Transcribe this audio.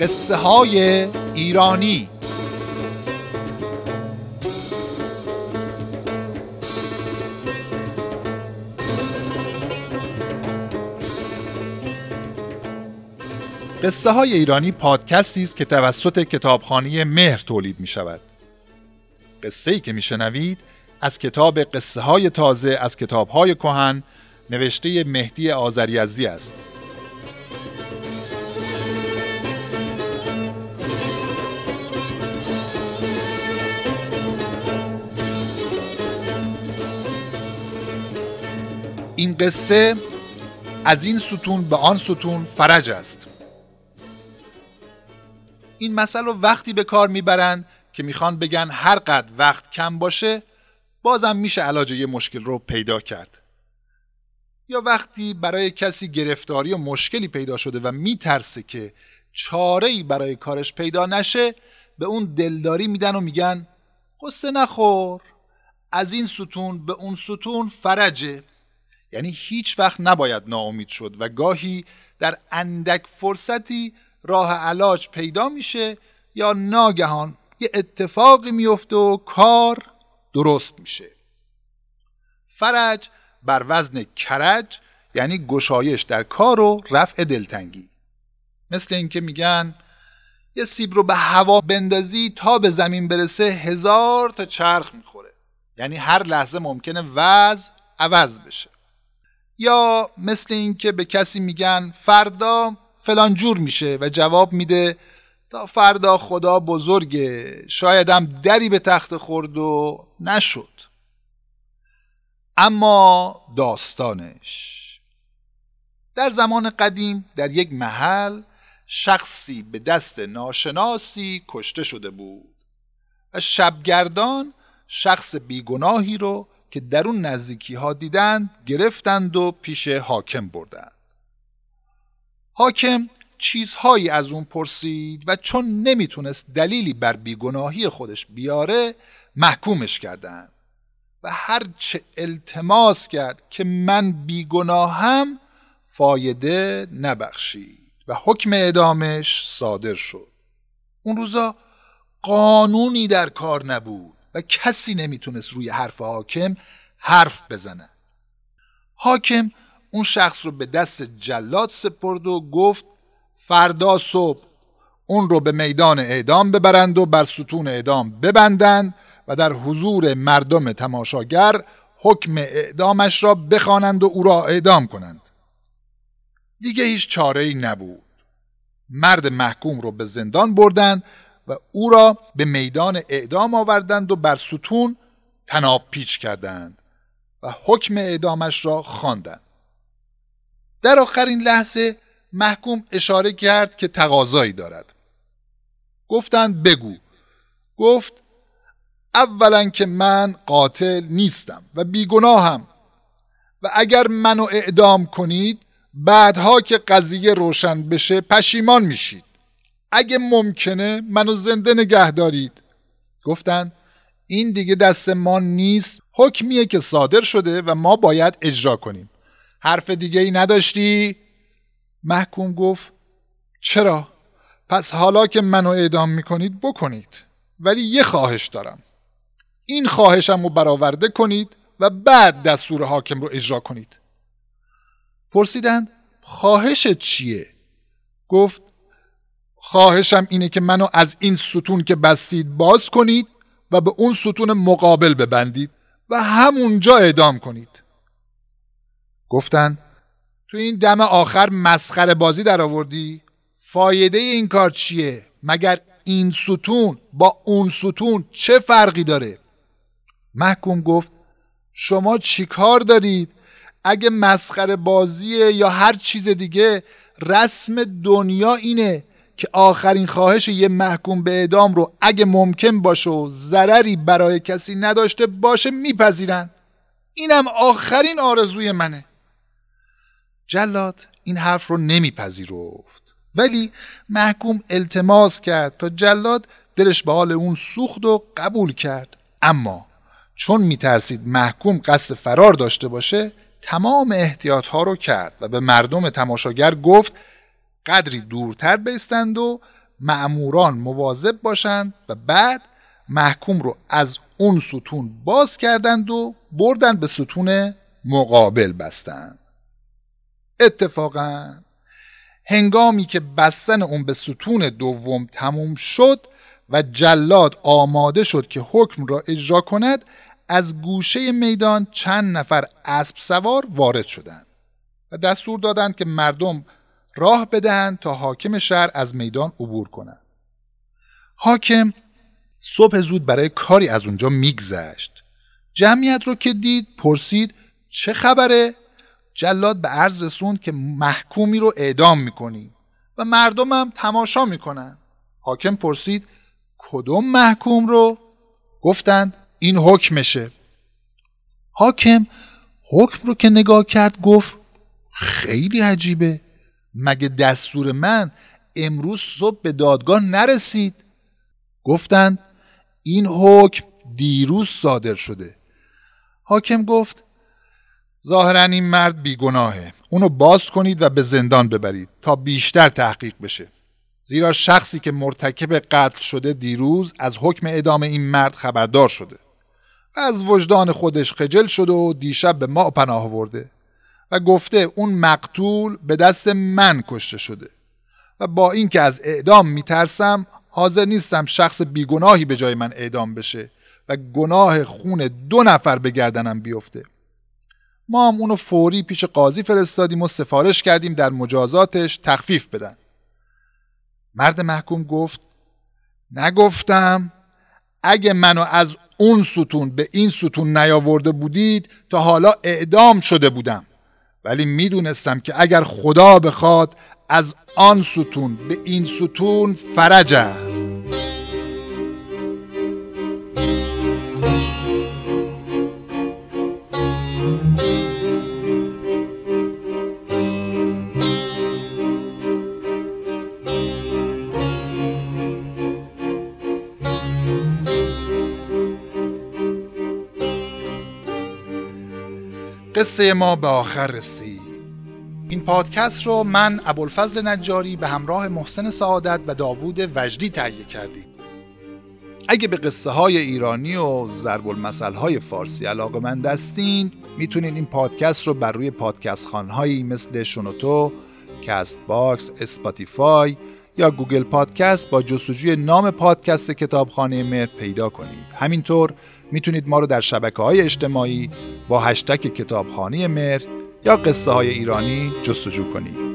قصه های ایرانی قصه های ایرانی پادکستی است که توسط کتابخانه مهر تولید می شود. قصه ای که می شنوید از کتاب قصه های تازه از کتاب های کهن نوشته مهدی آذریزی است. قصه از این ستون به آن ستون فرج است. این مسئله وقتی به کار می‌برند که می‌خوان بگن هر قد وقت کم باشه بازم میشه علاج یه مشکل رو پیدا کرد. یا وقتی برای کسی گرفتاری و مشکلی پیدا شده و میترسه که چاره ای برای کارش پیدا نشه به اون دلداری میدن و میگن قصه نخور از این ستون به اون ستون فرجه. یعنی هیچ وقت نباید ناامید شد و گاهی در اندک فرصتی راه علاج پیدا میشه یا ناگهان یه اتفاقی میفته و کار درست میشه. فرج بر وزن کرج یعنی گشایش در کار و رفع دلتنگی. مثل اینکه میگن یه سیب رو به هوا بندازی تا به زمین برسه هزار تا چرخ می‌خوره. یعنی هر لحظه ممکنه وضع عوض بشه. یا مثل اینکه به کسی میگن فردا فلان جور میشه و جواب میده تا فردا خدا بزرگه شایدم دری به تخت خورد و نشد. اما داستانش. در زمان قدیم در یک محل شخصی به دست ناشناسی کشته شده بود و شبگردان شخص بیگناهی رو که در اون نزدیکی ها دیدند گرفتند و پیش حاکم بردند. حاکم چیزهایی از اون پرسید و چون نمی‌تونست دلیلی بر بیگناهی خودش بیاره محکومش کردند و هر چه التماس کرد که من بیگناهم فایده نبخشید و حکم اعدامش صادر شد. اون روزا قانونی در کار نبود. کسی نمی‌تونست روی حرف حاکم حرف بزنه. حاکم اون شخص رو به دست جلاد سپرد و گفت فردا صبح اون رو به میدان اعدام ببرند و بر ستون اعدام ببندند و در حضور مردم تماشاگر حکم اعدامش را بخوانند و او را اعدام کنند. دیگه هیچ چاره ای نبود. مرد محکوم رو به زندان بردند و او را به میدان اعدام آوردند و بر ستون تناب پیچ کردند و حکم اعدامش را خواندند. در آخرین لحظه محکوم اشاره کرد که تقاضایی دارد. گفتند بگو. گفت اولا که من قاتل نیستم و بیگناهم و اگر منو اعدام کنید بعدها که قضیه روشن بشه پشیمان میشید. اگه ممکنه منو زنده نگه دارید گفتند این دیگه دست ما نیست حکمیه که صادر شده و ما باید اجرا کنیم حرف دیگه ای نداشتی؟ محکوم گفت چرا؟ پس حالا که منو اعدام می‌کنید بکنید ولی یه خواهش دارم این خواهشم رو برآورده کنید و بعد دستور حاکم رو اجرا کنید پرسیدند خواهش چیه؟ گفت خواهشم اینه که منو از این ستون که بستید باز کنید و به اون ستون مقابل ببندید و همونجا اعدام کنید. گفتن تو این دم آخر مسخره بازی در آوردی؟ فایده این کار چیه؟ مگر این ستون با اون ستون چه فرقی داره؟ محکوم گفت شما چی کار دارید؟ اگه مسخره بازیه یا هر چیز دیگه رسم دنیا اینه که آخرین خواهش یه محکوم به اعدام رو اگه ممکن باشه و ضرری برای کسی نداشته باشه میپذیرن. اینم آخرین آرزوی منه. جلاد این حرف رو نمیپذیرفت. ولی محکوم التماس کرد تا جلاد دلش به حال اون سوخت و قبول کرد. اما چون میترسید محکوم قصد فرار داشته باشه تمام احتیاط ها رو کرد و به مردم تماشاگر گفت قدری دورتر بیستند و معموران مواظب باشند و بعد محکوم رو از اون ستون باز کردند و بردن به ستون مقابل بستند. اتفاقا هنگامی که بستن اون به ستون دوم تموم شد و جلاد آماده شد که حکم را اجرا کند از گوشه میدان چند نفر اسب سوار وارد شدند و دستور دادند که مردم راه بدهند تا حاکم شهر از میدان عبور کنند. حاکم صبح زود برای کاری از اونجا میگذشت. جمعیت رو که دید پرسید چه خبره؟ جلاد به عرض رسوند که محکومی رو اعدام می‌کنیم و مردمم تماشا می‌کنن. حاکم پرسید کدوم محکوم رو؟ گفتند این حکمشه. حاکم حکم رو که نگاه کرد گفت خیلی عجیبه. مگه دستور من امروز صبح به دادگاه نرسید؟ گفتند این حکم دیروز صادر شده. حاکم گفت ظاهرا این مرد بیگناهه. اونو باز کنید و به زندان ببرید تا بیشتر تحقیق بشه. زیرا شخصی که مرتکب قتل شده دیروز از حکم ادامه این مرد خبردار شده. از وجدان خودش خجل شده و دیشب به ما پناه آورده. و گفته اون مقتول به دست من کشته شده و با اینکه از اعدام میترسم حاضر نیستم شخص بیگناهی به جای من اعدام بشه و گناه خون دو نفر به گردنم بیفته. ما هم اونو فوری پیش قاضی فرستادیم و سفارش کردیم در مجازاتش تخفیف بدن. مرد محکوم گفت نگفتم اگه منو از اون ستون به این ستون نیاورده بودید تا حالا اعدام شده بودم. ولی می‌دونستم که اگر خدا بخواد از آن ستون به این ستون فرج است. قصه ما به آخر رسید. این پادکست رو من ابوالفضل نجاری به همراه محسن سعادت و داوود وجدی تهیه کردیم. اگه به قصه های ایرانی و ضرب المثل های فارسی علاقه‌مند هستین می‌تونین این پادکست رو بر روی پادکست‌خوان‌هایی مثل شنوتو، Castbox، Spotify یا Google Podcast با جستجوی نام پادکست کتابخانه مهر پیدا کنید. همینطور می‌تونید ما رو در شبکه های اجتماعی با هشتک کتابخانه مهر یا قصه های ایرانی جستجو کنید.